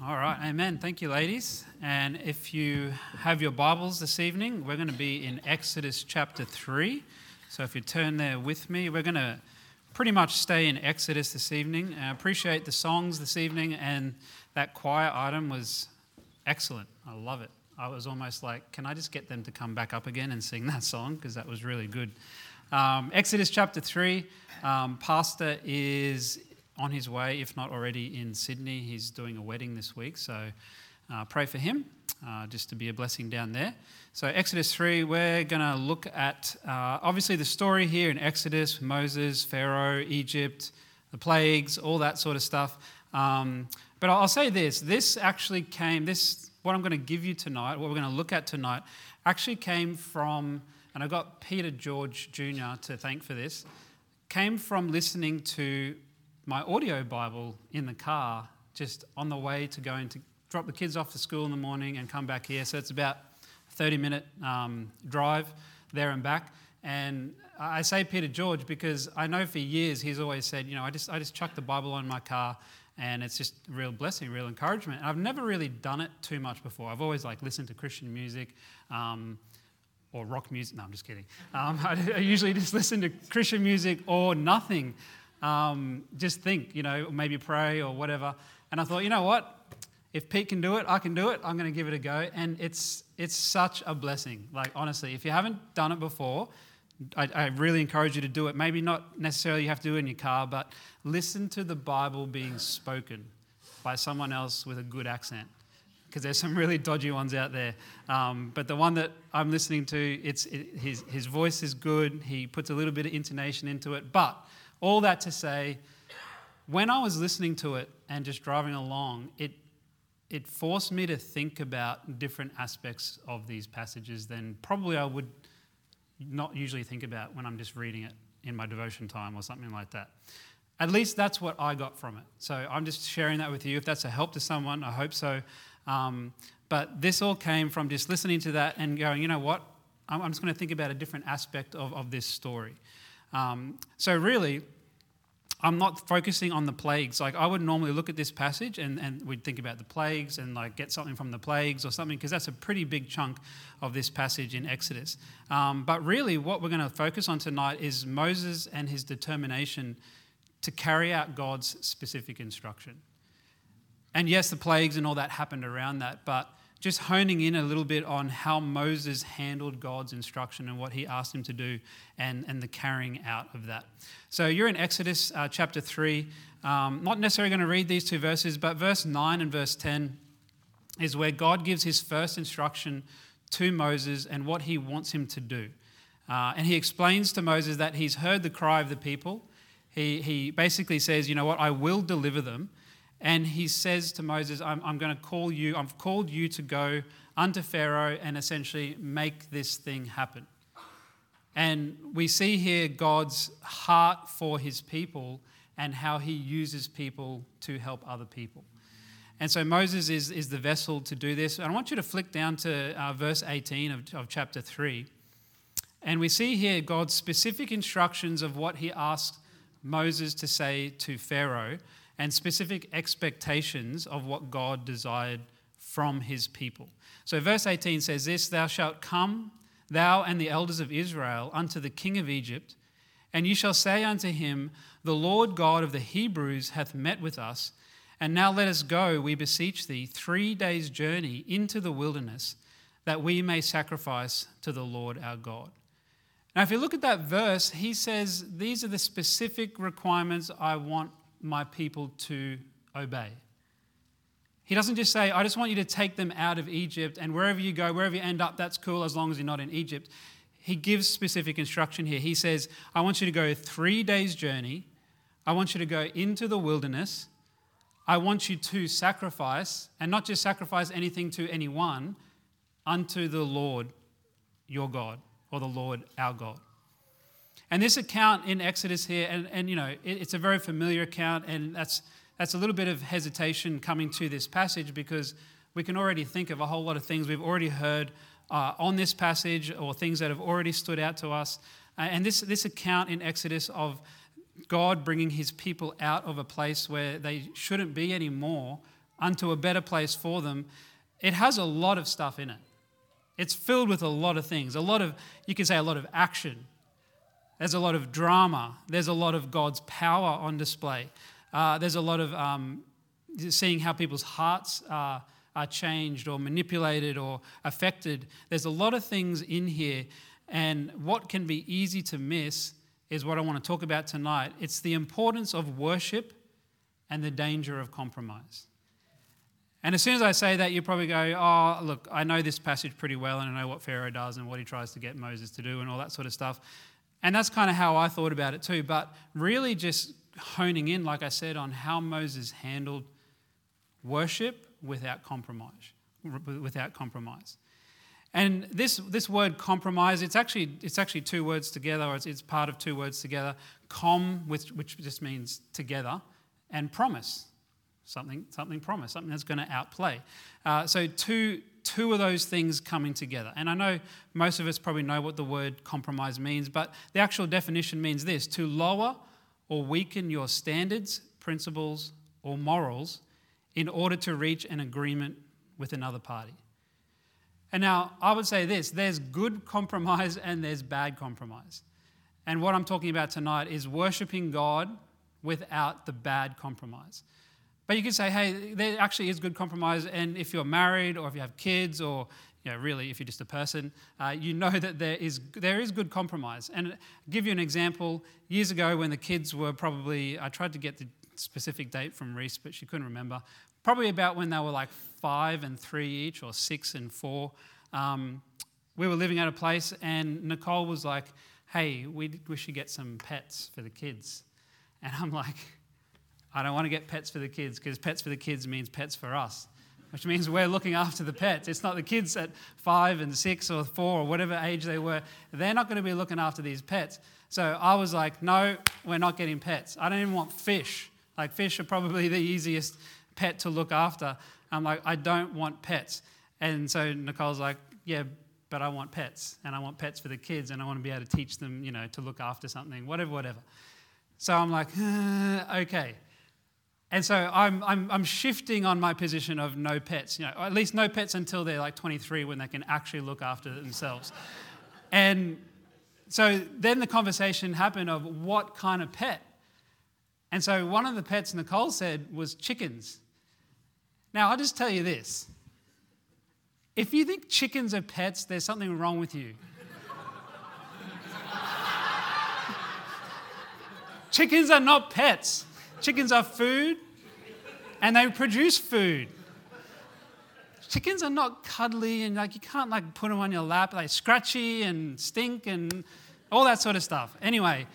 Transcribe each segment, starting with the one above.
All right, amen. Thank you, ladies. And if you have your Bibles this evening, we're going to be in Exodus chapter 3. So if you turn there with me, we're going to pretty much stay in Exodus this evening. I appreciate the songs this evening, and that choir item was excellent. I love it. I was almost like, can I just get them to come back up again and sing that song? Because that was really good. Um, Exodus chapter 3, um, Pastor is on his way, if not already in Sydney. He's doing a wedding this week, so uh, pray for him, uh, just to be a blessing down there. So, Exodus 3, we're going to look at uh, obviously the story here in Exodus Moses, Pharaoh, Egypt, the plagues, all that sort of stuff. Um, but I'll say this this actually came, this, what I'm going to give you tonight, what we're going to look at tonight, actually came from, and I got Peter George Jr. to thank for this, came from listening to my audio Bible in the car just on the way to going to drop the kids off to school in the morning and come back here. So it's about a 30 minute um, drive there and back. And I say Peter George because I know for years he's always said, you know, I just, I just chuck the Bible on my car and it's just real blessing, real encouragement. And I've never really done it too much before. I've always like listened to Christian music. Um, or rock music. No, I'm just kidding. Um, I usually just listen to Christian music or nothing um, just think, you know, maybe pray or whatever. And I thought, you know what? If Pete can do it, I can do it. I'm going to give it a go. And it's, it's such a blessing. Like, honestly, if you haven't done it before, I, I, really encourage you to do it. Maybe not necessarily you have to do it in your car, but listen to the Bible being spoken by someone else with a good accent. Because there's some really dodgy ones out there. Um, but the one that I'm listening to, it's, it, his, his voice is good. He puts a little bit of intonation into it. But all that to say, when I was listening to it and just driving along, it, it forced me to think about different aspects of these passages than probably I would not usually think about when I'm just reading it in my devotion time or something like that. At least that's what I got from it. So I'm just sharing that with you. If that's a help to someone, I hope so. Um, but this all came from just listening to that and going, you know what? I'm, I'm just going to think about a different aspect of, of this story. Um, so, really, I'm not focusing on the plagues. Like, I would normally look at this passage and, and we'd think about the plagues and like get something from the plagues or something, because that's a pretty big chunk of this passage in Exodus. Um, but really, what we're going to focus on tonight is Moses and his determination to carry out God's specific instruction. And yes, the plagues and all that happened around that, but just honing in a little bit on how Moses handled God's instruction and what he asked him to do and, and the carrying out of that. So you're in Exodus uh, chapter 3. Um, not necessarily going to read these two verses, but verse 9 and verse 10 is where God gives his first instruction to Moses and what he wants him to do. Uh, and he explains to Moses that he's heard the cry of the people. He, he basically says, You know what? I will deliver them. And he says to Moses, I'm, I'm going to call you, I've called you to go unto Pharaoh and essentially make this thing happen. And we see here God's heart for his people and how he uses people to help other people. And so Moses is, is the vessel to do this. And I want you to flick down to uh, verse 18 of, of chapter 3. And we see here God's specific instructions of what he asks Moses to say to Pharaoh and specific expectations of what God desired from his people. So, verse 18 says this Thou shalt come, thou and the elders of Israel, unto the king of Egypt, and you shall say unto him, The Lord God of the Hebrews hath met with us. And now let us go, we beseech thee, three days' journey into the wilderness, that we may sacrifice to the Lord our God. Now, if you look at that verse, he says, These are the specific requirements I want my people to obey. He doesn't just say, I just want you to take them out of Egypt, and wherever you go, wherever you end up, that's cool as long as you're not in Egypt. He gives specific instruction here. He says, I want you to go three days' journey. I want you to go into the wilderness. I want you to sacrifice, and not just sacrifice anything to anyone, unto the Lord your God, or the Lord our God. And this account in Exodus here, and, and you know, it, it's a very familiar account, and that's, that's a little bit of hesitation coming to this passage because we can already think of a whole lot of things we've already heard uh, on this passage or things that have already stood out to us. Uh, and this, this account in Exodus of God bringing his people out of a place where they shouldn't be anymore unto a better place for them, it has a lot of stuff in it. It's filled with a lot of things, a lot of, you can say, a lot of action. There's a lot of drama. There's a lot of God's power on display. Uh, there's a lot of um, seeing how people's hearts are, are changed or manipulated or affected. There's a lot of things in here. And what can be easy to miss is what I want to talk about tonight. It's the importance of worship and the danger of compromise. And as soon as I say that, you probably go, Oh, look, I know this passage pretty well, and I know what Pharaoh does and what he tries to get Moses to do and all that sort of stuff. And that's kind of how I thought about it too. But really, just honing in, like I said, on how Moses handled worship without compromise. Without compromise. And this, this word compromise, it's actually, it's actually two words together, or it's, it's part of two words together. Com, which, which just means together, and promise, something, something promise, something that's going to outplay. Uh, so two, two of those things coming together. And I know most of us probably know what the word compromise means, but the actual definition means this to lower or weaken your standards, principles, or morals in order to reach an agreement with another party. And now I would say this there's good compromise and there's bad compromise. And what I'm talking about tonight is worshiping God without the bad compromise. But you can say, hey, there actually is good compromise. And if you're married or if you have kids or you know, really, if you're just a person, uh, you know that there is, there is good compromise. And I'll give you an example. Years ago, when the kids were probably, I tried to get the specific date from Reese, but she couldn't remember. Probably about when they were like five and three each, or six and four. Um, we were living at a place, and Nicole was like, hey, we, we should get some pets for the kids. And I'm like, I don't want to get pets for the kids because pets for the kids means pets for us, which means we're looking after the pets. It's not the kids at five and six or four or whatever age they were. They're not going to be looking after these pets. So I was like, no, we're not getting pets. I don't even want fish. Like, fish are probably the easiest pet to look after. I'm like, I don't want pets. And so Nicole's like, yeah, but I want pets. And I want pets for the kids. And I want to be able to teach them, you know, to look after something, whatever, whatever. So I'm like, okay. And so I'm, I'm, I'm shifting on my position of no pets, you know, at least no pets until they're like 23 when they can actually look after themselves. and so then the conversation happened of what kind of pet. And so one of the pets Nicole said was chickens. Now, I'll just tell you this if you think chickens are pets, there's something wrong with you. Chickens are not pets. Chickens are food and they produce food. Chickens are not cuddly and like you can't like put them on your lap. They scratchy and stink and all that sort of stuff. Anyway,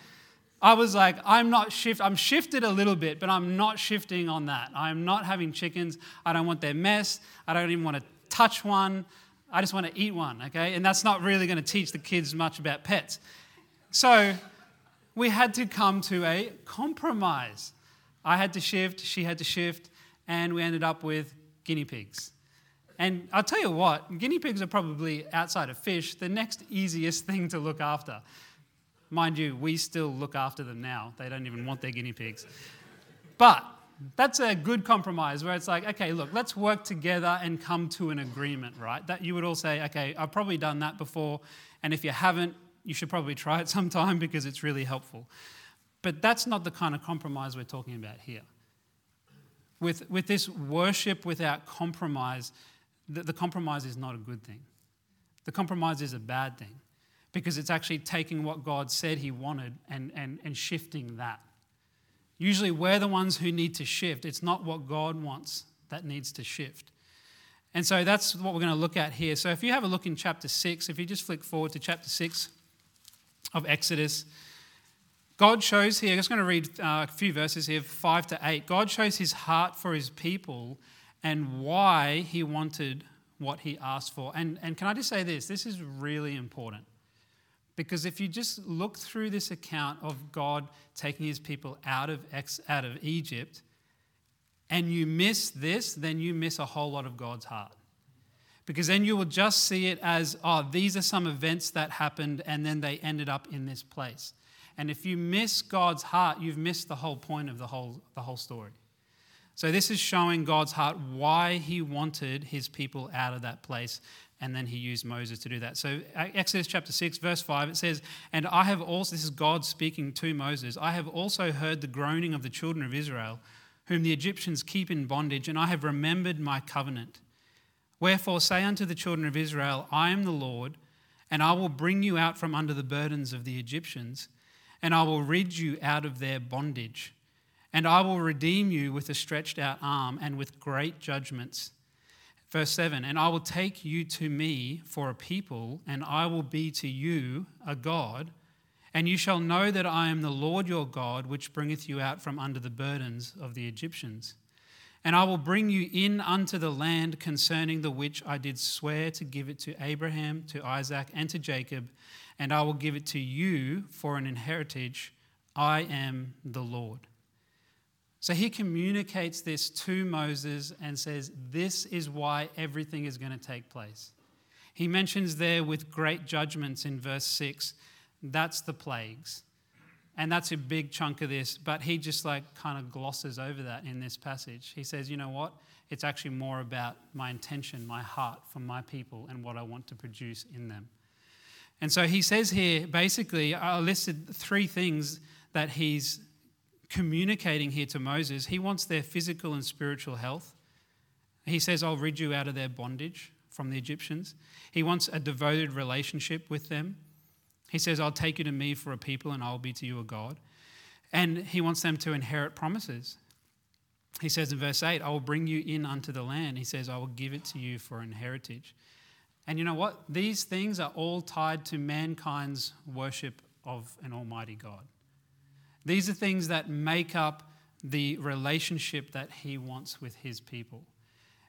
I was like, I'm not shift. I'm shifted a little bit, but I'm not shifting on that. I'm not having chickens. I don't want their mess. I don't even want to touch one. I just want to eat one. Okay, and that's not really going to teach the kids much about pets. So we had to come to a compromise. I had to shift, she had to shift, and we ended up with guinea pigs. And I'll tell you what, guinea pigs are probably outside of fish the next easiest thing to look after. Mind you, we still look after them now. They don't even want their guinea pigs. But that's a good compromise where it's like, okay, look, let's work together and come to an agreement, right? That you would all say, okay, I've probably done that before, and if you haven't, you should probably try it sometime because it's really helpful. But that's not the kind of compromise we're talking about here. With, with this worship without compromise, the, the compromise is not a good thing. The compromise is a bad thing because it's actually taking what God said He wanted and, and, and shifting that. Usually, we're the ones who need to shift. It's not what God wants that needs to shift. And so that's what we're going to look at here. So if you have a look in chapter 6, if you just flick forward to chapter 6 of Exodus, God shows here, I'm just going to read uh, a few verses here, 5 to 8. God shows his heart for his people and why he wanted what he asked for. And, and can I just say this? This is really important. Because if you just look through this account of God taking his people out of, ex, out of Egypt and you miss this, then you miss a whole lot of God's heart. Because then you will just see it as, oh, these are some events that happened and then they ended up in this place. And if you miss God's heart, you've missed the whole point of the whole, the whole story. So, this is showing God's heart why he wanted his people out of that place. And then he used Moses to do that. So, uh, Exodus chapter 6, verse 5, it says, And I have also, this is God speaking to Moses, I have also heard the groaning of the children of Israel, whom the Egyptians keep in bondage, and I have remembered my covenant. Wherefore, say unto the children of Israel, I am the Lord, and I will bring you out from under the burdens of the Egyptians, and I will rid you out of their bondage. And I will redeem you with a stretched out arm and with great judgments. Verse 7 And I will take you to me for a people, and I will be to you a God. And you shall know that I am the Lord your God, which bringeth you out from under the burdens of the Egyptians. And I will bring you in unto the land concerning the which I did swear to give it to Abraham, to Isaac, and to Jacob, and I will give it to you for an inheritance. I am the Lord. So he communicates this to Moses and says, This is why everything is going to take place. He mentions there with great judgments in verse 6, that's the plagues. And that's a big chunk of this, but he just like kind of glosses over that in this passage. He says, You know what? It's actually more about my intention, my heart for my people, and what I want to produce in them. And so he says here basically, I listed three things that he's communicating here to Moses, he wants their physical and spiritual health. He says, I'll rid you out of their bondage from the Egyptians. He wants a devoted relationship with them. He says, I'll take you to me for a people and I'll be to you a God. And he wants them to inherit promises. He says in verse 8, I will bring you in unto the land. He says, I will give it to you for an heritage. And you know what? These things are all tied to mankind's worship of an almighty God. These are things that make up the relationship that he wants with his people.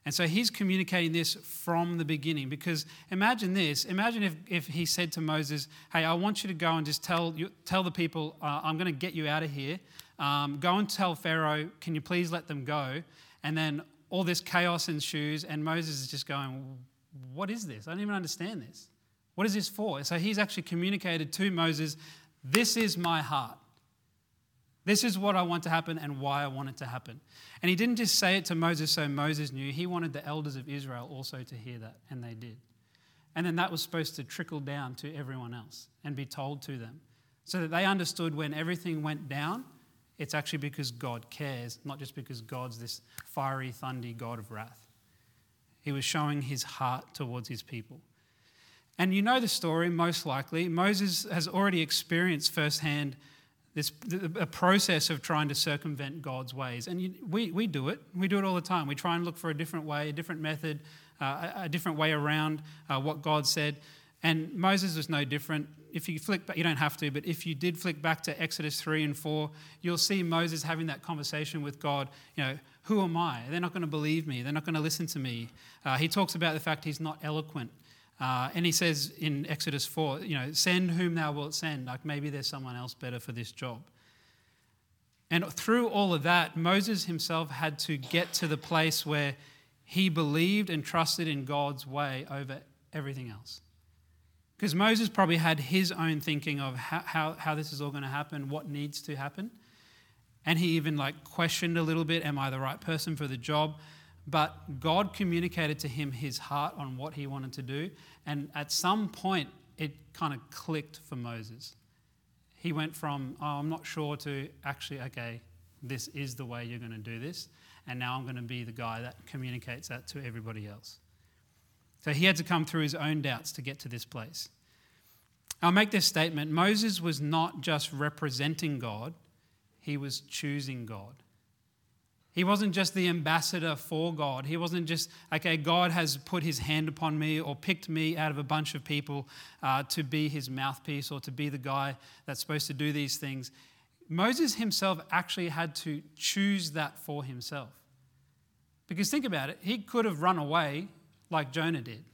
And so he's communicating this from the beginning because imagine this. Imagine if, if he said to Moses, Hey, I want you to go and just tell, you, tell the people, uh, I'm going to get you out of here. Um, go and tell Pharaoh, Can you please let them go? And then all this chaos ensues, and Moses is just going, What is this? I don't even understand this. What is this for? So he's actually communicated to Moses, This is my heart. This is what I want to happen and why I want it to happen. And he didn't just say it to Moses so Moses knew, he wanted the elders of Israel also to hear that, and they did. And then that was supposed to trickle down to everyone else and be told to them so that they understood when everything went down, it's actually because God cares, not just because God's this fiery, thundy God of wrath. He was showing his heart towards his people. And you know the story, most likely. Moses has already experienced firsthand this a process of trying to circumvent God's ways. And you, we, we do it. We do it all the time. We try and look for a different way, a different method, uh, a, a, different way around uh, what God said. And Moses was no different. If you flick back, you don't have to, but if you did flick back to Exodus 3 and 4, you'll see Moses having that conversation with God. You know, who am I? They're not going to believe me. They're not going to listen to me. Uh, he talks about the fact he's not eloquent. Uh, and he says in Exodus 4, you know, send whom thou wilt send. Like maybe there's someone else better for this job. And through all of that, Moses himself had to get to the place where he believed and trusted in God's way over everything else. Because Moses probably had his own thinking of how, how, how this is all going to happen, what needs to happen. And he even like questioned a little bit, am I the right person for the job? But God communicated to him his heart on what he wanted to do. And at some point, it kind of clicked for Moses. He went from, oh, I'm not sure, to actually, okay, this is the way you're going to do this. And now I'm going to be the guy that communicates that to everybody else. So he had to come through his own doubts to get to this place. I'll make this statement Moses was not just representing God, he was choosing God. He wasn't just the ambassador for God. He wasn't just, okay, God has put his hand upon me or picked me out of a bunch of people uh, to be his mouthpiece or to be the guy that's supposed to do these things. Moses himself actually had to choose that for himself. Because think about it, he could have run away like Jonah did.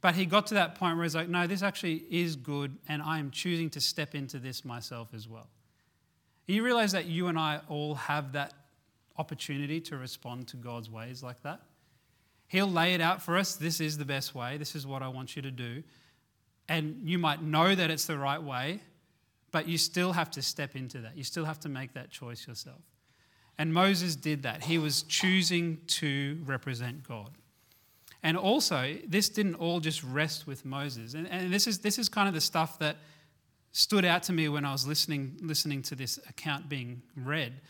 But he got to that point where he's like, no, this actually is good, and I am choosing to step into this myself as well. You realize that you and I all have that opportunity to respond to God's ways like that. He'll lay it out for us. This is the best way. This is what I want you to do. And you might know that it's the right way, but you still have to step into that. You still have to make that choice yourself. And Moses did that. He was choosing to represent God. And also, this didn't all just rest with Moses. And, and this, is, this is kind of the stuff that stood out to me when I was listening, listening to this account being read,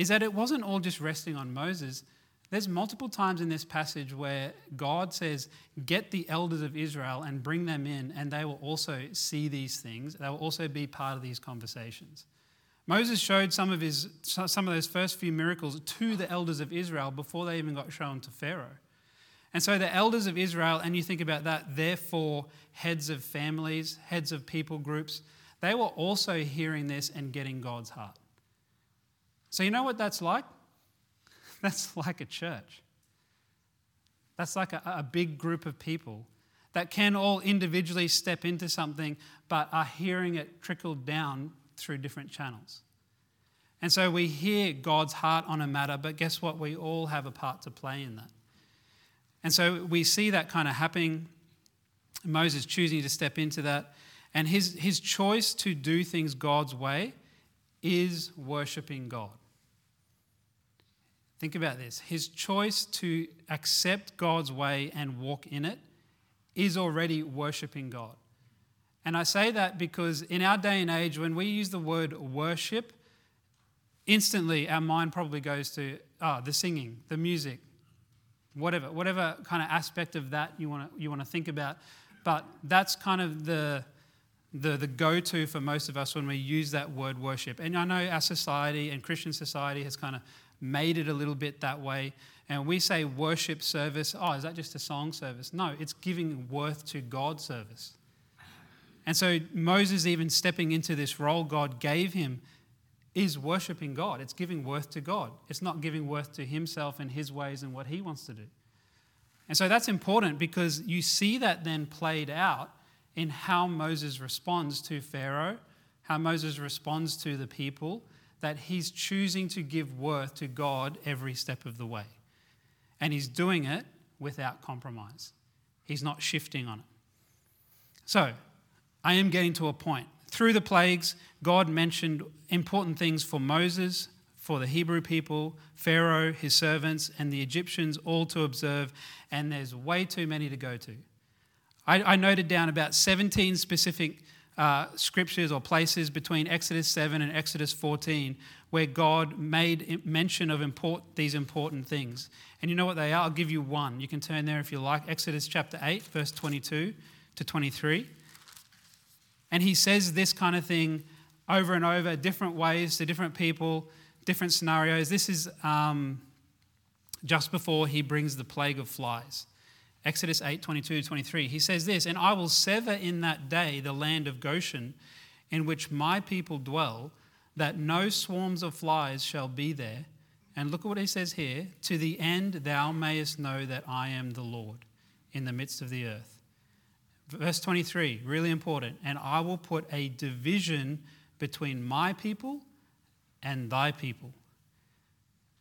is that it wasn't all just resting on Moses. There's multiple times in this passage where God says, Get the elders of Israel and bring them in, and they will also see these things. They will also be part of these conversations. Moses showed some of, his, some of those first few miracles to the elders of Israel before they even got shown to Pharaoh. And so the elders of Israel, and you think about that, therefore, heads of families, heads of people groups, they were also hearing this and getting God's heart. So, you know what that's like? That's like a church. That's like a, a big group of people that can all individually step into something but are hearing it trickle down through different channels. And so we hear God's heart on a matter, but guess what? We all have a part to play in that. And so we see that kind of happening. Moses choosing to step into that. And his, his choice to do things God's way is worshiping God. Think about this. His choice to accept God's way and walk in it is already worshiping God. And I say that because in our day and age, when we use the word worship, instantly our mind probably goes to oh, the singing, the music, whatever, whatever kind of aspect of that you want to you want to think about. But that's kind of the the, the go to for most of us when we use that word worship. And I know our society and Christian society has kind of made it a little bit that way. And we say worship service, oh, is that just a song service? No, it's giving worth to God service. And so Moses, even stepping into this role God gave him, is worshiping God. It's giving worth to God. It's not giving worth to himself and his ways and what he wants to do. And so that's important because you see that then played out in how Moses responds to Pharaoh, how Moses responds to the people, that he's choosing to give worth to God every step of the way. And he's doing it without compromise. He's not shifting on it. So, I am getting to a point. Through the plagues, God mentioned important things for Moses, for the Hebrew people, Pharaoh, his servants, and the Egyptians all to observe, and there's way too many to go to. I, I noted down about 17 specific uh, scriptures or places between Exodus 7 and Exodus 14 where God made mention of import, these important things. And you know what they are? I'll give you one. You can turn there if you like. Exodus chapter 8, verse 22 to 23. And he says this kind of thing over and over, different ways to different people, different scenarios. This is um, just before he brings the plague of flies. Exodus 8 22 23. He says this, And I will sever in that day the land of Goshen, in which my people dwell, that no swarms of flies shall be there. And look at what he says here to the end thou mayest know that I am the Lord in the midst of the earth. Verse 23, really important. And I will put a division between my people and thy people.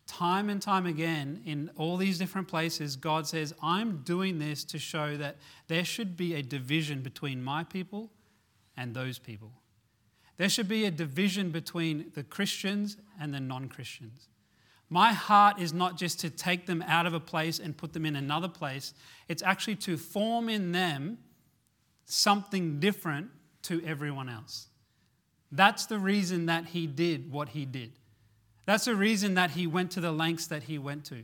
Time and time again, in all these different places, God says, I'm doing this to show that there should be a division between my people and those people. There should be a division between the Christians and the non Christians. My heart is not just to take them out of a place and put them in another place, it's actually to form in them something different to everyone else. That's the reason that he did what he did. That's the reason that he went to the lengths that he went to.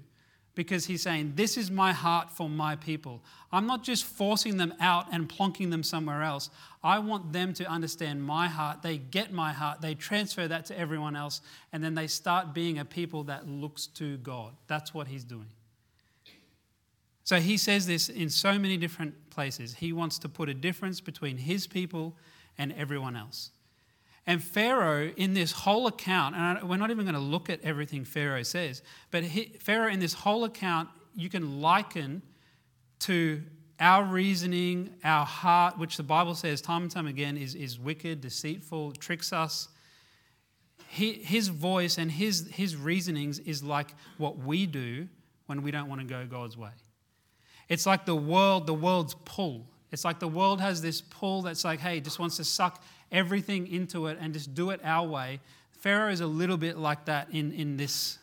Because he's saying, This is my heart for my people. I'm not just forcing them out and plonking them somewhere else. I want them to understand my heart. They get my heart. They transfer that to everyone else. And then they start being a people that looks to God. That's what he's doing. So he says this in so many different places. He wants to put a difference between his people and everyone else. And Pharaoh, in this whole account, and we're not even going to look at everything Pharaoh says, but Pharaoh, in this whole account, you can liken to our reasoning, our heart, which the Bible says time and time again is, is wicked, deceitful, tricks us. He, his voice and his, his reasonings is like what we do when we don't want to go God's way. It's like the world, the world's pull. It's like the world has this pull that's like, hey, just wants to suck everything into it and just do it our way. Pharaoh is a little bit like that in, in, this,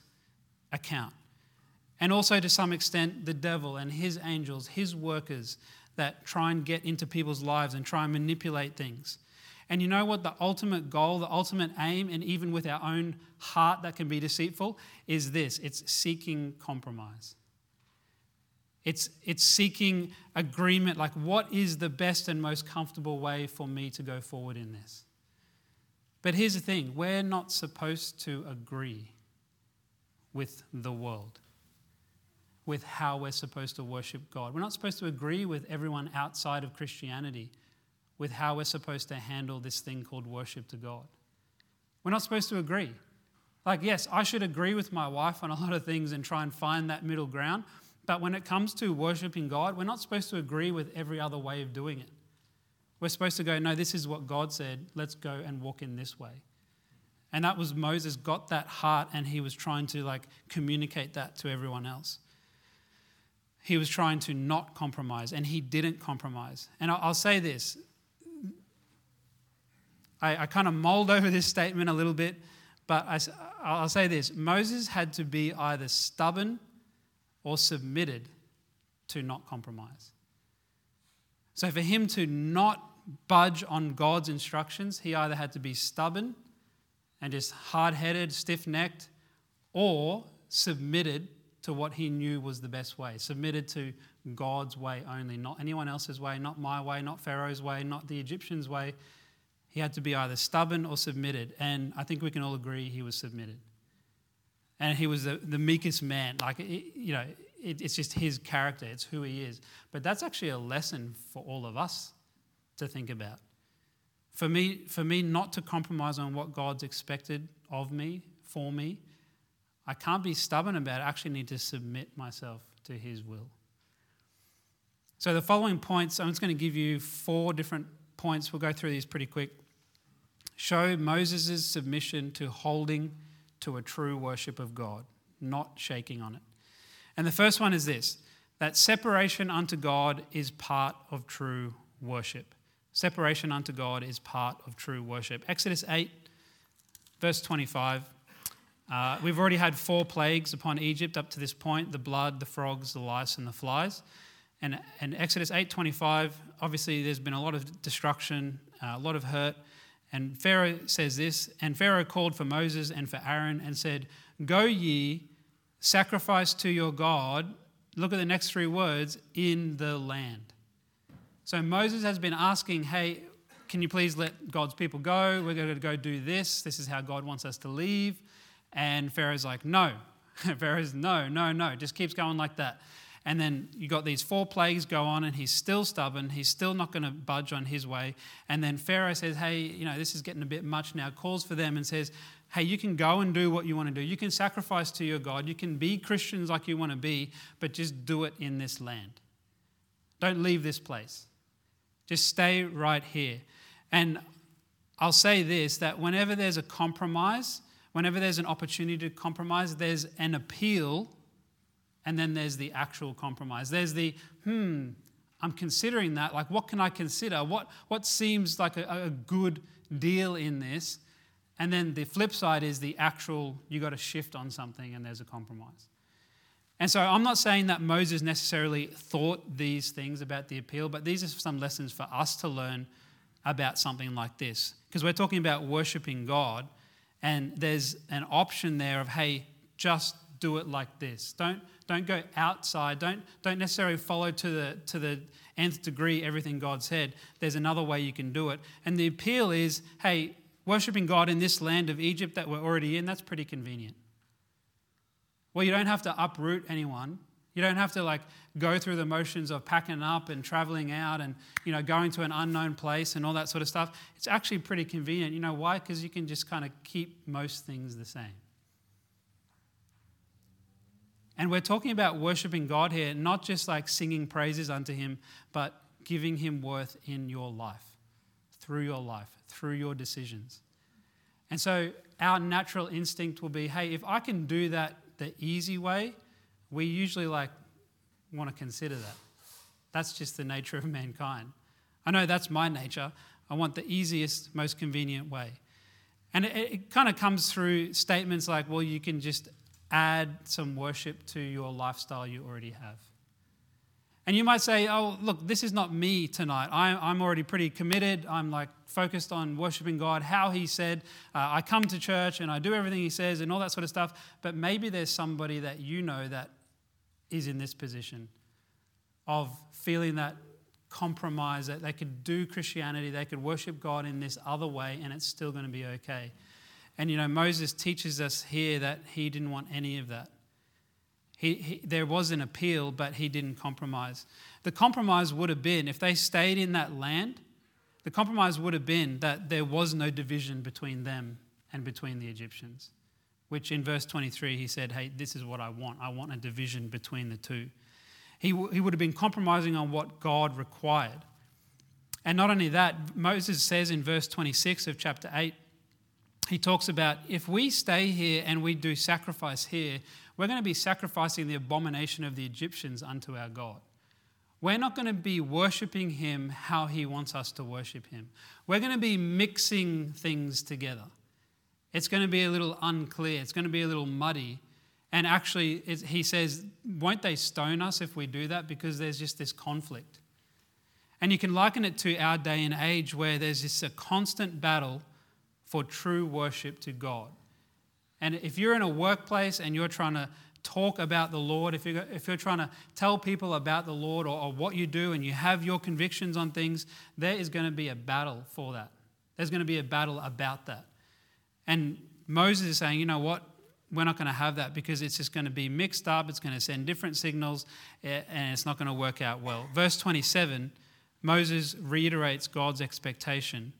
account. And also, to some extent, the devil and his angels, his workers that try and get into people's lives and try and manipulate things. And you know what? The ultimate goal, the ultimate aim, and even with our own heart that can be deceitful, is this it's seeking compromise. It's, it's seeking agreement like, what is the best and most comfortable way for me to go forward in this? But here's the thing we're not supposed to agree with the world, with how we're supposed to worship God. We're not supposed to agree with everyone outside of Christianity with how we're supposed to handle this thing called worship to God. We're not supposed to agree. Like, yes, I should agree with my wife on a lot of things and try and find that middle ground. But when it comes to worshiping God, we're not supposed to agree with every other way of doing it. We're supposed to go, no, this is what God said. Let's go and walk in this way. And that was Moses got that heart and he was trying to like communicate that to everyone else. He was trying to not compromise and he didn't compromise. And I'll say this I, I kind of mold over this statement a little bit, but I, I'll say this Moses had to be either stubborn or submitted to not compromise. So for him to not budge on God's instructions, he either had to be stubborn and just hard headed, stiff necked, or submitted to what he knew was the best way, submitted to God's way only, not anyone else's way, not my way, not Pharaoh's way, not the Egyptians' way. He had to be either stubborn or submitted. And I think we can all agree he was submitted. And he was the, the meekest man. Like, it, you know, it, it's just his character, it's who he is. But that's actually a lesson for all of us to think about. For me, for me not to compromise on what God's expected of me, for me, I can't be stubborn about it. I actually need to submit myself to his will. So, the following points, I'm just going to give you four different points. We'll go through these pretty quick. Show Moses' submission to holding to a true worship of God, not shaking on it. And the first one is this that separation unto God is part of true worship. Separation unto God is part of true worship. Exodus 8, verse 25. Uh, we've already had four plagues upon Egypt up to this point the blood, the frogs, the lice, and the flies. And, and Exodus 8:25, obviously there's been a lot of destruction, uh, a lot of hurt. And Pharaoh says this, and Pharaoh called for Moses and for Aaron and said, "Go ye, sacrifice to your God." Look at the next three words, in the land. So Moses has been asking, hey, can you please let God's people go? We're going to go do this. This is how God wants us to leave. And Pharaoh's like, no. Pharaoh's, no, no, no. Just keeps going like that. And then you got these four plagues go on, and he's still stubborn. He's still not going to budge on his way. And then Pharaoh says, Hey, you know, this is getting a bit much now. Calls for them and says, Hey, you can go and do what you want to do. You can sacrifice to your God. You can be Christians like you want to be, but just do it in this land. Don't leave this place. Just stay right here. And I'll say this that whenever there's a compromise, whenever there's an opportunity to compromise, there's an appeal and then there's the actual compromise. There's the, hmm, I'm considering that. Like, what can I consider? What, what seems like a, a good deal in this? And then the flip side is the actual, you got to shift on something and there's a compromise. And so I'm not saying that Moses necessarily thought these things about the appeal, but these are some lessons for us to learn about something like this. Because we're talking about worshiping God, and there's an option there of, hey, just do it like this. Don't, don't go outside. Don't, don't necessarily follow to the, to the nth degree everything God said. There's another way you can do it. And the appeal is, hey, worshiping God in this land of Egypt that we're already in, that's pretty convenient. Well, you don't have to uproot anyone. You don't have to like go through the motions of packing up and traveling out and you know going to an unknown place and all that sort of stuff. It's actually pretty convenient. You know why? Because you can just kind of keep most things the same. And we're talking about worshiping God here, not just like singing praises unto Him, but giving Him worth in your life, through your life, through your decisions. And so our natural instinct will be hey, if I can do that the easy way, we usually like want to consider that. That's just the nature of mankind. I know that's my nature. I want the easiest, most convenient way. And it, it kind of comes through statements like, well, you can just add some worship to your lifestyle you already have. And you might say, oh, look, this is not me tonight. I'm already pretty committed. I'm like focused on worshiping God, how He said. Uh, I come to church and I do everything He says and all that sort of stuff. But maybe there's somebody that you know that is in this position of feeling that compromise, that they could do Christianity, they could worship God in this other way, and it's still going to be okay. And you know, Moses teaches us here that he didn't want any of that. He, he, there was an appeal, but he didn't compromise. The compromise would have been, if they stayed in that land, the compromise would have been that there was no division between them and between the Egyptians. Which in verse 23, he said, Hey, this is what I want. I want a division between the two. He, w- he would have been compromising on what God required. And not only that, Moses says in verse 26 of chapter 8, he talks about if we stay here and we do sacrifice here, we're going to be sacrificing the abomination of the Egyptians unto our God. We're not going to be worshiping him how he wants us to worship him. We're going to be mixing things together. It's going to be a little unclear, it's going to be a little muddy. And actually, he says, Won't they stone us if we do that? Because there's just this conflict. And you can liken it to our day and age where there's this a constant battle for true worship to God. And if you're in a workplace and you're trying to talk about the Lord, if you're, if you're trying to tell people about the Lord or, or what you do and you have your convictions on things, there is going to be a battle for that. There's going to be a battle about that. And Moses is saying, you know what? We're not going to have that because it's just going to be mixed up. It's going to send different signals and it's not going to work out well. Verse 27, Moses reiterates God's expectation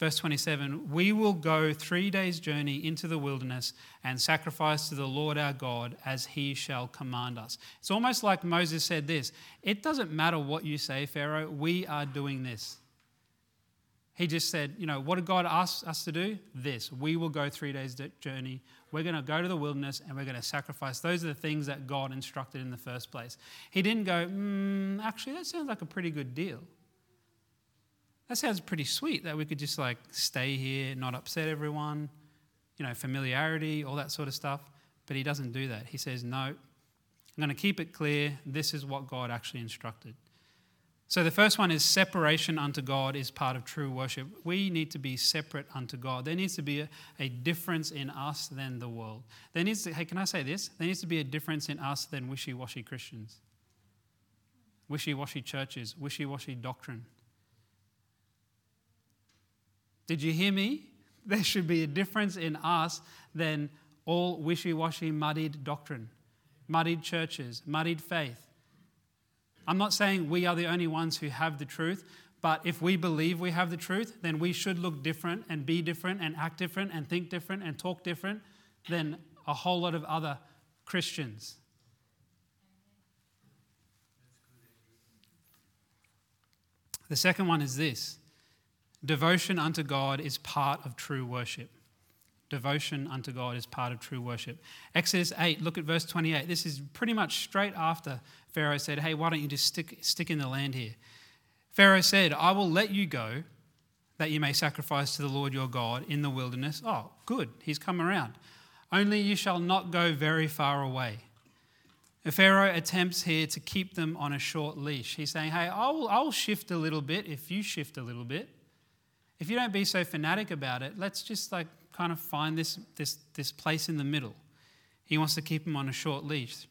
Verse 27 We will go three days' journey into the wilderness and sacrifice to the Lord our God as he shall command us. It's almost like Moses said this It doesn't matter what you say, Pharaoh, we are doing this. He just said, You know, what did God ask us to do? This. We will go three days' journey. We're going to go to the wilderness and we're going to sacrifice. Those are the things that God instructed in the first place. He didn't go, mm, Actually, that sounds like a pretty good deal that sounds pretty sweet that we could just like stay here, not upset everyone, you know, familiarity, all that sort of stuff. But he doesn't do that. He says, no, I'm going to keep it clear. This is what God actually instructed. So the first one is separation unto God is part of true worship. We need to be separate unto God. There needs to be a, a difference in us than the world. There needs to, hey, can I say this? There needs to be a difference in us than wishy washy Christians, wishy washy churches, wishy washy doctrine. Did you hear me? There should be a difference in us than all wishy washy, muddied doctrine, muddied churches, muddied faith. I'm not saying we are the only ones who have the truth, but if we believe we have the truth, then we should look different and be different and act different and think different and talk different than a whole lot of other Christians. The second one is this Devotion unto God is part of true worship. Devotion unto God is part of true worship. Exodus 8, look at verse 28. This is pretty much straight after Pharaoh said, Hey, why don't you just stick, stick in the land here? Pharaoh said, I will let you go that you may sacrifice to the Lord your God in the wilderness. Oh, good, he's come around. Only you shall not go very far away. Pharaoh attempts here to keep them on a short leash. He's saying, Hey, I'll, I'll shift a little bit if you shift a little bit if you don't be so fanatic about it, let's just like kind of find this, this, this place in the middle. He wants to keep him on a short leash,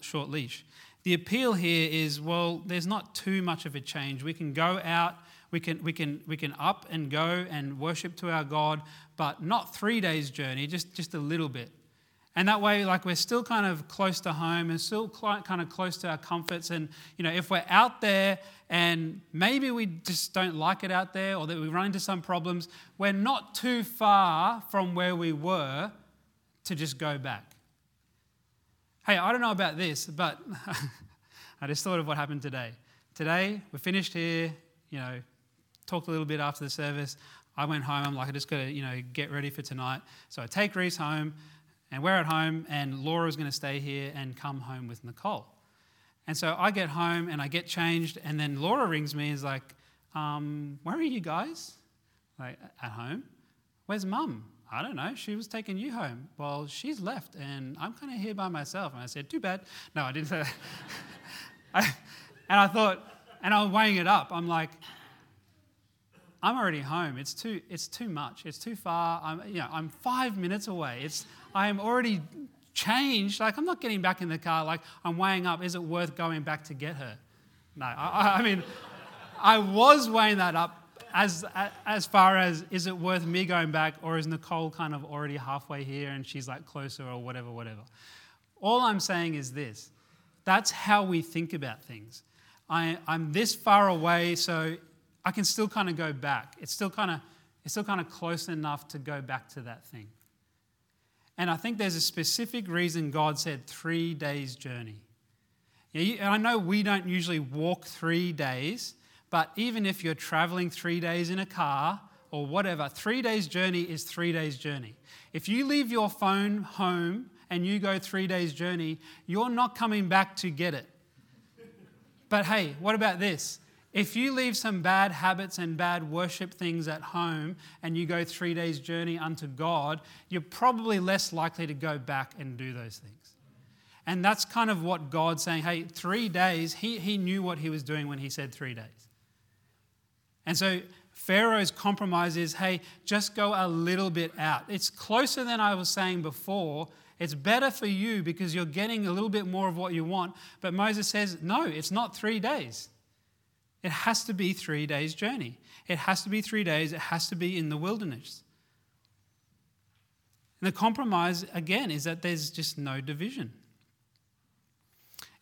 short leash. The appeal here is, well, there's not too much of a change. We can go out, we can, we can, we can up and go and worship to our God, but not three days' journey, just, just a little bit. And that way, like we're still kind of close to home and still kind of close to our comforts. And, you know, if we're out there and maybe we just don't like it out there or that we run into some problems, we're not too far from where we were to just go back. Hey, I don't know about this, but I just thought of what happened today. Today, we finished here, you know, talked a little bit after the service. I went home. I'm like, I just got to, you know, get ready for tonight. So I take Reese home. And we're at home, and Laura is going to stay here and come home with Nicole. And so I get home and I get changed, and then Laura rings me and is like, um, Where are you guys? Like, at home. Where's mum? I don't know. She was taking you home. Well, she's left, and I'm kind of here by myself. And I said, Too bad. No, I didn't say that. I, and I thought, and I was weighing it up. I'm like, I'm already home. It's too, it's too much. It's too far. I'm, you know, I'm five minutes away. It's, I am already changed. Like, I'm not getting back in the car. Like, I'm weighing up, is it worth going back to get her? No, I, I mean, I was weighing that up as, as far as is it worth me going back or is Nicole kind of already halfway here and she's like closer or whatever, whatever. All I'm saying is this that's how we think about things. I, I'm this far away, so I can still kind of go back. It's still kind of it's still kind of close enough to go back to that thing. And I think there's a specific reason God said three days' journey. I know we don't usually walk three days, but even if you're traveling three days in a car or whatever, three days' journey is three days' journey. If you leave your phone home and you go three days' journey, you're not coming back to get it. But hey, what about this? If you leave some bad habits and bad worship things at home and you go three days' journey unto God, you're probably less likely to go back and do those things. And that's kind of what God's saying. Hey, three days, he, he knew what he was doing when he said three days. And so Pharaoh's compromise is hey, just go a little bit out. It's closer than I was saying before. It's better for you because you're getting a little bit more of what you want. But Moses says, no, it's not three days. It has to be three days' journey. It has to be three days. It has to be in the wilderness. And the compromise, again, is that there's just no division.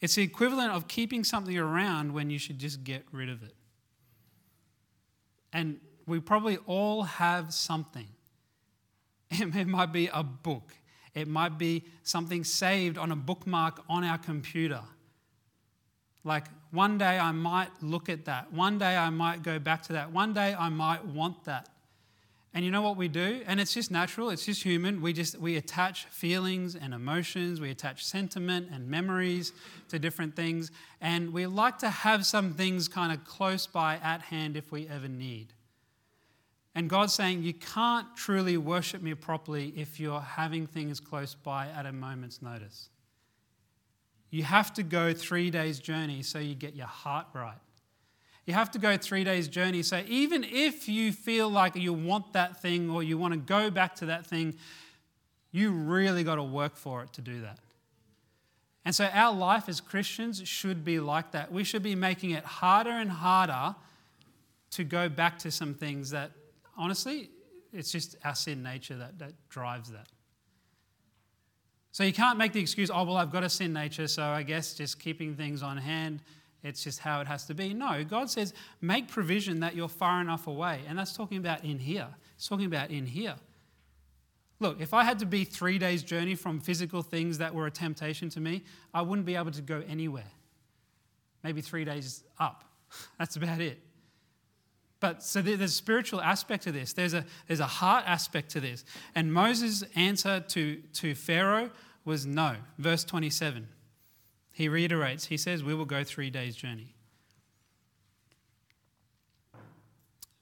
It's the equivalent of keeping something around when you should just get rid of it. And we probably all have something. It might be a book, it might be something saved on a bookmark on our computer. Like one day I might look at that. One day I might go back to that. One day I might want that. And you know what we do? And it's just natural, it's just human. We just we attach feelings and emotions, we attach sentiment and memories to different things, and we like to have some things kind of close by at hand if we ever need. And God's saying, You can't truly worship me properly if you're having things close by at a moment's notice. You have to go three days' journey so you get your heart right. You have to go three days' journey. So even if you feel like you want that thing or you want to go back to that thing, you really got to work for it to do that. And so our life as Christians should be like that. We should be making it harder and harder to go back to some things that, honestly, it's just our sin nature that, that drives that. So you can't make the excuse, oh, well, I've got a sin nature, so I guess just keeping things on hand it's just how it has to be. No, God says, make provision that you're far enough away. And that's talking about in here. It's talking about in here. Look, if I had to be three days' journey from physical things that were a temptation to me, I wouldn't be able to go anywhere. Maybe three days up. That's about it. But so there's a spiritual aspect to this. There's a, there's a heart aspect to this. And Moses' answer to, to Pharaoh was no. Verse 27. He reiterates, he says, We will go three days' journey.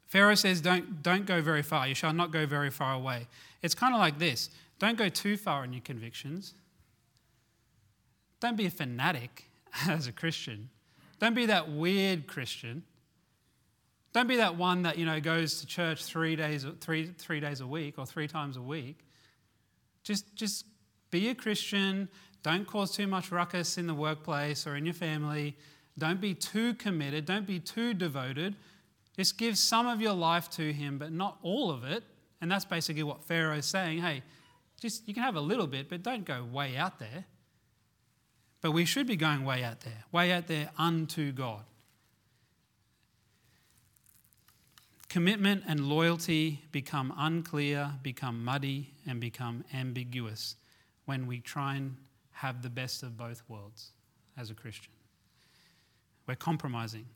Pharaoh says, don't, don't go very far. You shall not go very far away. It's kind of like this don't go too far in your convictions. Don't be a fanatic as a Christian. Don't be that weird Christian. Don't be that one that you know goes to church three days, three, three days a week or three times a week. Just, just be a Christian. Don't cause too much ruckus in the workplace or in your family. Don't be too committed. Don't be too devoted. Just give some of your life to Him, but not all of it. And that's basically what Pharaoh is saying. Hey, just you can have a little bit, but don't go way out there. But we should be going way out there, way out there unto God. Commitment and loyalty become unclear, become muddy, and become ambiguous when we try and have the best of both worlds as a Christian. We're compromising.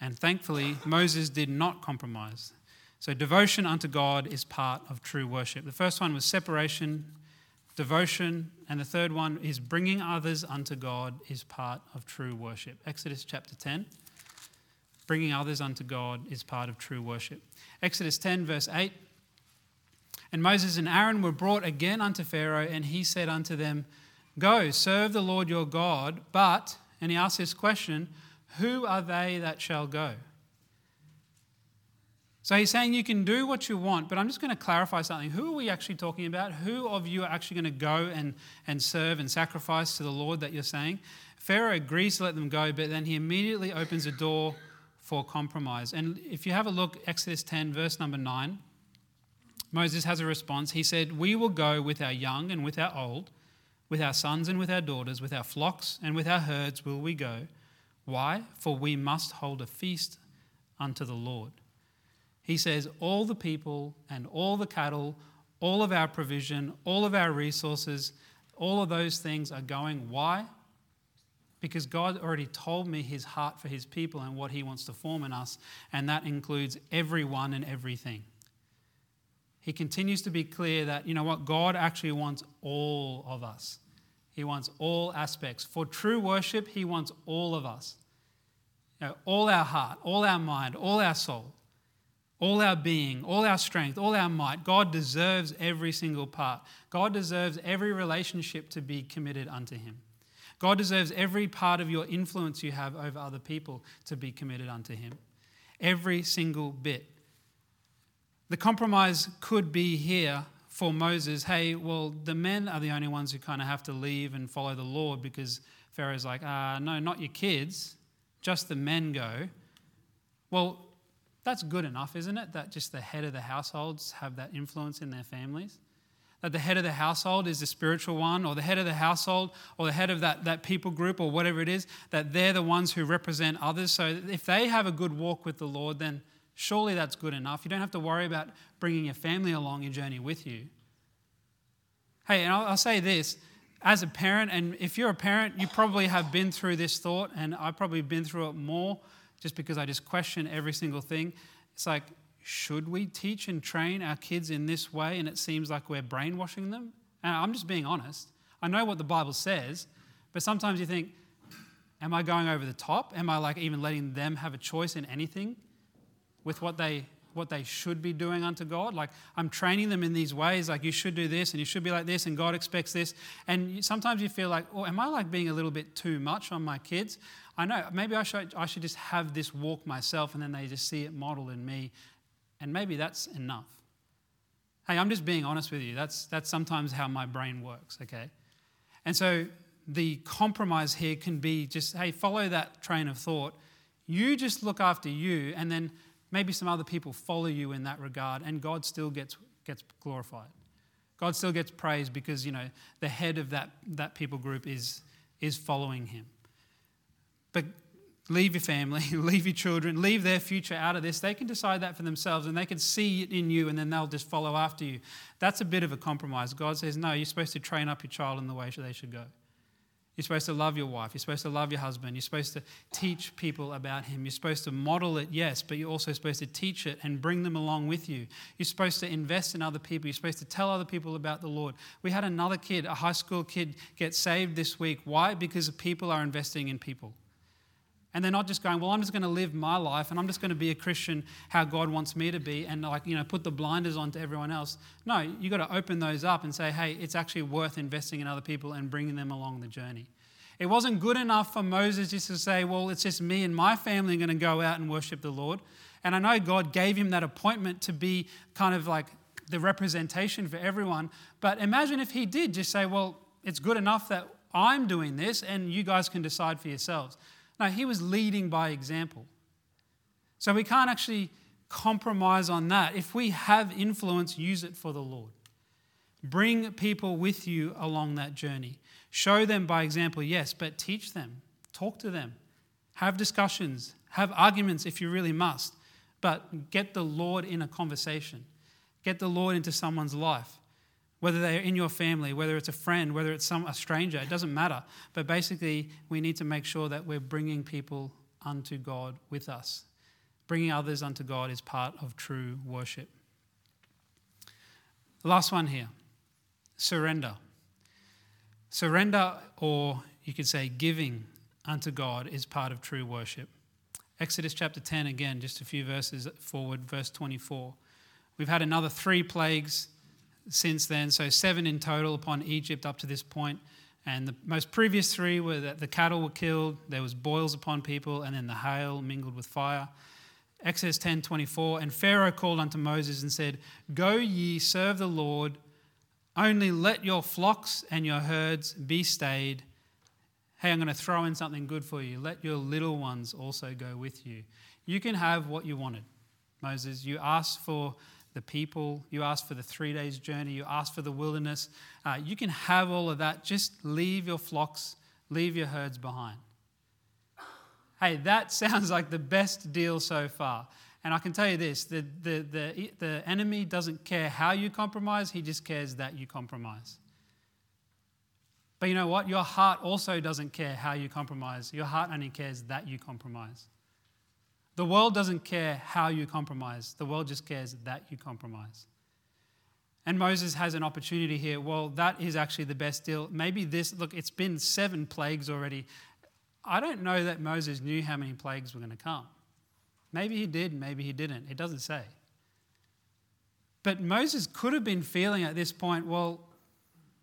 And thankfully, Moses did not compromise. So, devotion unto God is part of true worship. The first one was separation, devotion, and the third one is bringing others unto God is part of true worship. Exodus chapter 10. Bringing others unto God is part of true worship. Exodus 10, verse 8. And Moses and Aaron were brought again unto Pharaoh, and he said unto them, Go, serve the Lord your God, but, and he asked this question, who are they that shall go? So he's saying you can do what you want, but I'm just going to clarify something. Who are we actually talking about? Who of you are actually going to go and, and serve and sacrifice to the Lord that you're saying? Pharaoh agrees to let them go, but then he immediately opens a door for compromise. And if you have a look, Exodus 10, verse number 9, Moses has a response. He said, We will go with our young and with our old, with our sons and with our daughters, with our flocks and with our herds will we go. Why? For we must hold a feast unto the Lord. He says, All the people and all the cattle, all of our provision, all of our resources, all of those things are going. Why? Because God already told me his heart for his people and what he wants to form in us, and that includes everyone and everything. He continues to be clear that, you know what, God actually wants all of us. He wants all aspects. For true worship, he wants all of us. You know, all our heart, all our mind, all our soul all our being, all our strength, all our might. God deserves every single part. God deserves every relationship to be committed unto Him. God deserves every part of your influence you have over other people to be committed unto Him. Every single bit. The compromise could be here for Moses hey, well, the men are the only ones who kind of have to leave and follow the Lord because Pharaoh's like, uh, no, not your kids, just the men go. Well, that's good enough, isn't it? That just the head of the households have that influence in their families. That the head of the household is the spiritual one, or the head of the household, or the head of that, that people group, or whatever it is, that they're the ones who represent others. So if they have a good walk with the Lord, then surely that's good enough. You don't have to worry about bringing your family along your journey with you. Hey, and I'll, I'll say this as a parent, and if you're a parent, you probably have been through this thought, and I've probably been through it more just because I just question every single thing. It's like, should we teach and train our kids in this way and it seems like we're brainwashing them? And I'm just being honest. I know what the Bible says, but sometimes you think, am I going over the top? Am I like even letting them have a choice in anything with what they what they should be doing unto God. Like I'm training them in these ways, like you should do this and you should be like this and God expects this. And sometimes you feel like, oh, am I like being a little bit too much on my kids? I know, maybe I should, I should just have this walk myself and then they just see it modeled in me. And maybe that's enough. Hey, I'm just being honest with you. That's, that's sometimes how my brain works, okay? And so the compromise here can be just, hey, follow that train of thought. You just look after you, and then maybe some other people follow you in that regard, and God still gets, gets glorified. God still gets praised because, you know, the head of that, that people group is, is following him. But leave your family, leave your children, leave their future out of this. They can decide that for themselves and they can see it in you and then they'll just follow after you. That's a bit of a compromise. God says, no, you're supposed to train up your child in the way they should go. You're supposed to love your wife. You're supposed to love your husband. You're supposed to teach people about him. You're supposed to model it, yes, but you're also supposed to teach it and bring them along with you. You're supposed to invest in other people. You're supposed to tell other people about the Lord. We had another kid, a high school kid, get saved this week. Why? Because people are investing in people. And they're not just going, well, I'm just going to live my life and I'm just going to be a Christian how God wants me to be and like, you know, put the blinders on to everyone else. No, you've got to open those up and say, hey, it's actually worth investing in other people and bringing them along the journey. It wasn't good enough for Moses just to say, well, it's just me and my family are going to go out and worship the Lord. And I know God gave him that appointment to be kind of like the representation for everyone. But imagine if he did just say, well, it's good enough that I'm doing this and you guys can decide for yourselves. No, he was leading by example. So we can't actually compromise on that. If we have influence, use it for the Lord. Bring people with you along that journey. Show them by example, yes, but teach them, talk to them, have discussions, have arguments if you really must, but get the Lord in a conversation. Get the Lord into someone's life whether they're in your family, whether it's a friend, whether it's some, a stranger, it doesn't matter. But basically, we need to make sure that we're bringing people unto God with us. Bringing others unto God is part of true worship. Last one here surrender. Surrender, or you could say giving unto God, is part of true worship. Exodus chapter 10, again, just a few verses forward, verse 24. We've had another three plagues since then. So, seven in total upon Egypt up to this point. And the most previous three were that the cattle were killed, there was boils upon people, and then the hail mingled with fire. Exodus 10 24. And Pharaoh called unto Moses and said, Go ye, serve the Lord, only let your flocks and your herds be stayed. Hey, I'm going to throw in something good for you. Let your little ones also go with you. You can have what you wanted, Moses. You asked for the people, you ask for the three days journey, you ask for the wilderness. Uh, you can have all of that. Just leave your flocks, leave your herds behind. Hey, that sounds like the best deal so far. And I can tell you this the, the, the, the enemy doesn't care how you compromise, he just cares that you compromise. But you know what? Your heart also doesn't care how you compromise. Your heart only cares that you compromise. The world doesn't care how you compromise, the world just cares that you compromise. And Moses has an opportunity here. Well, that is actually the best deal. Maybe this, look, it's been seven plagues already. I don't know that Moses knew how many plagues were going to come. Maybe he did, maybe he didn't. It doesn't say. But Moses could have been feeling at this point, well,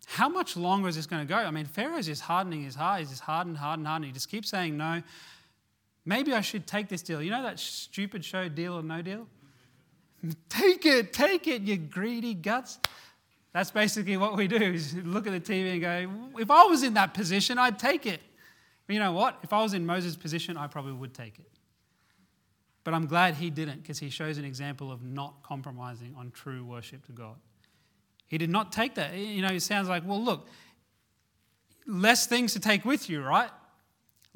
how much longer is this going to go? I mean, Pharaoh's just hardening his heart. He's just hardened, hardened, hardened. He just keeps saying no. Maybe I should take this deal. You know that stupid show, Deal or No Deal? Take it, take it, you greedy guts. That's basically what we do is look at the TV and go, if I was in that position, I'd take it. But you know what? If I was in Moses' position, I probably would take it. But I'm glad he didn't because he shows an example of not compromising on true worship to God. He did not take that. You know, it sounds like, well, look, less things to take with you, right?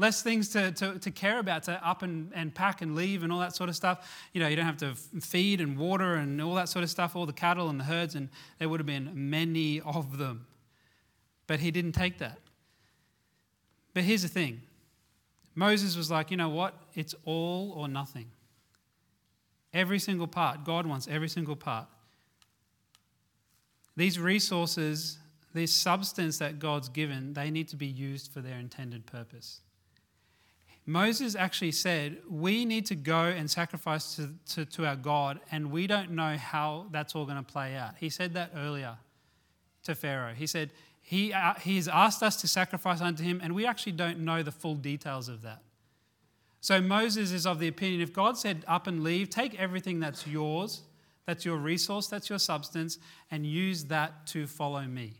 Less things to, to, to care about, to up and, and pack and leave and all that sort of stuff. You know, you don't have to feed and water and all that sort of stuff, all the cattle and the herds, and there would have been many of them. But he didn't take that. But here's the thing Moses was like, you know what? It's all or nothing. Every single part. God wants every single part. These resources, this substance that God's given, they need to be used for their intended purpose. Moses actually said, We need to go and sacrifice to, to, to our God, and we don't know how that's all going to play out. He said that earlier to Pharaoh. He said, he, uh, he has asked us to sacrifice unto him, and we actually don't know the full details of that. So Moses is of the opinion if God said, Up and leave, take everything that's yours, that's your resource, that's your substance, and use that to follow me.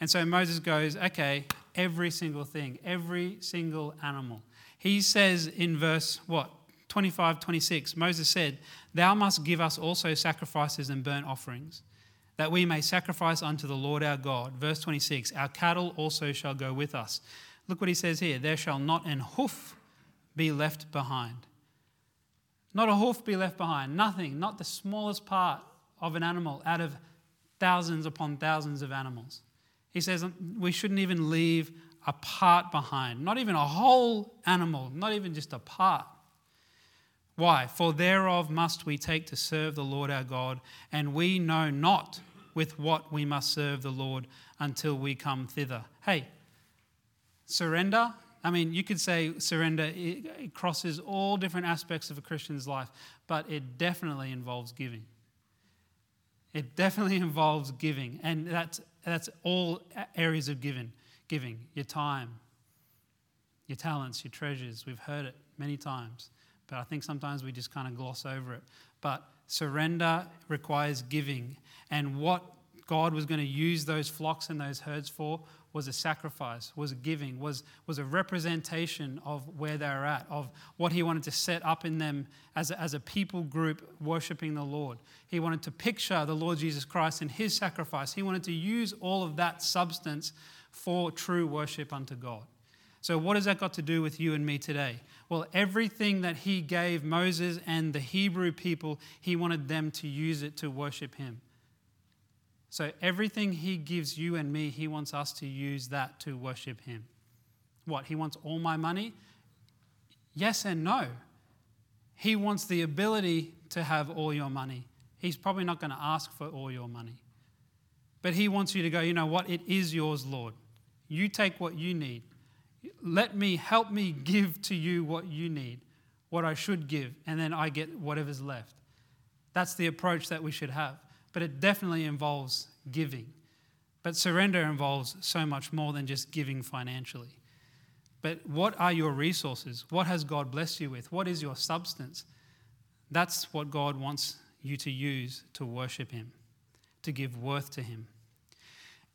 And so Moses goes, Okay, every single thing, every single animal. He says in verse what? 25, 26, Moses said, Thou must give us also sacrifices and burnt offerings that we may sacrifice unto the Lord our God. Verse 26 Our cattle also shall go with us. Look what he says here there shall not an hoof be left behind. Not a hoof be left behind. Nothing, not the smallest part of an animal out of thousands upon thousands of animals. He says we shouldn't even leave a part behind, not even a whole animal, not even just a part. Why? For thereof must we take to serve the Lord our God, and we know not with what we must serve the Lord until we come thither. Hey, surrender. I mean, you could say surrender, it crosses all different aspects of a Christian's life, but it definitely involves giving. It definitely involves giving, and that's, that's all areas of giving. Giving your time, your talents, your treasures. We've heard it many times. But I think sometimes we just kind of gloss over it. But surrender requires giving. And what God was going to use those flocks and those herds for was a sacrifice, was a giving, was, was a representation of where they were at, of what He wanted to set up in them as a, as a people group worshiping the Lord. He wanted to picture the Lord Jesus Christ and His sacrifice. He wanted to use all of that substance for true worship unto God. So, what has that got to do with you and me today? Well, everything that he gave Moses and the Hebrew people, he wanted them to use it to worship him. So, everything he gives you and me, he wants us to use that to worship him. What? He wants all my money? Yes and no. He wants the ability to have all your money. He's probably not going to ask for all your money. But he wants you to go, you know what? It is yours, Lord. You take what you need. Let me help me give to you what you need, what I should give, and then I get whatever's left. That's the approach that we should have. but it definitely involves giving. But surrender involves so much more than just giving financially. But what are your resources? What has God blessed you with? What is your substance? That's what God wants you to use to worship Him, to give worth to Him.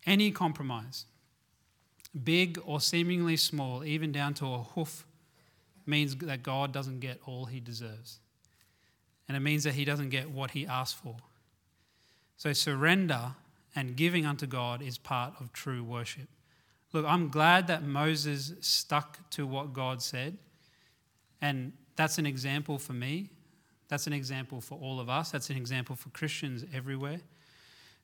Any compromise, big or seemingly small, even down to a hoof, means that God doesn't get all He deserves. And it means that He doesn't get what He asked for. So surrender and giving unto God is part of true worship. Look, I'm glad that Moses stuck to what God said. And that's an example for me. That's an example for all of us. That's an example for Christians everywhere.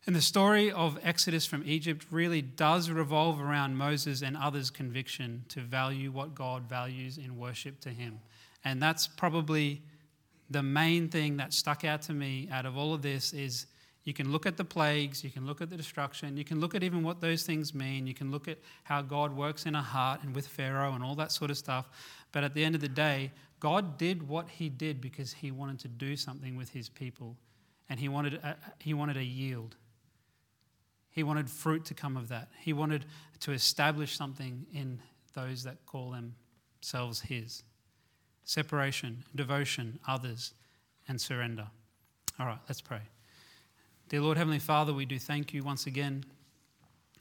And the story of Exodus from Egypt really does revolve around Moses and others' conviction to value what God values in worship to Him. And that's probably the main thing that stuck out to me out of all of this is you can look at the plagues, you can look at the destruction, you can look at even what those things mean, you can look at how God works in a heart and with Pharaoh and all that sort of stuff. But at the end of the day, God did what he did because he wanted to do something with his people and he wanted a, he wanted a yield. He wanted fruit to come of that. He wanted to establish something in those that call themselves his. Separation, devotion, others, and surrender. All right, let's pray. Dear Lord, Heavenly Father, we do thank you once again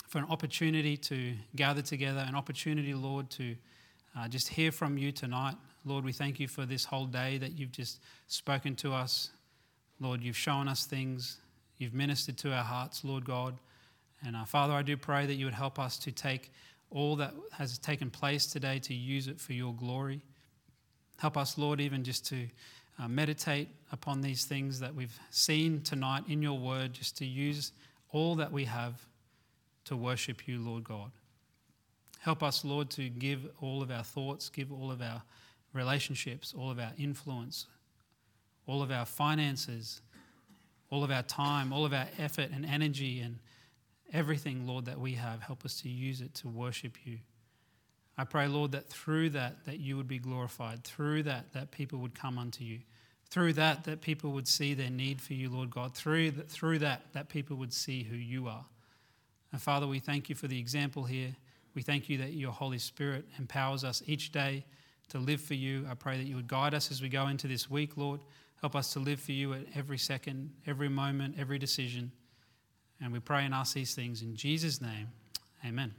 for an opportunity to gather together, an opportunity, Lord, to uh, just hear from you tonight. Lord, we thank you for this whole day that you've just spoken to us. Lord, you've shown us things, you've ministered to our hearts, Lord God. And uh, Father, I do pray that you would help us to take all that has taken place today to use it for your glory. Help us, Lord, even just to uh, meditate upon these things that we've seen tonight in your word, just to use all that we have to worship you, Lord God. Help us, Lord, to give all of our thoughts, give all of our relationships, all of our influence, all of our finances, all of our time, all of our effort and energy and everything, Lord, that we have. Help us to use it to worship you. I pray, Lord, that through that, that you would be glorified. Through that, that people would come unto you. Through that, that people would see their need for you, Lord God. Through that, through that, that people would see who you are. And Father, we thank you for the example here. We thank you that your Holy Spirit empowers us each day to live for you. I pray that you would guide us as we go into this week, Lord. Help us to live for you at every second, every moment, every decision. And we pray and ask these things in Jesus' name. Amen.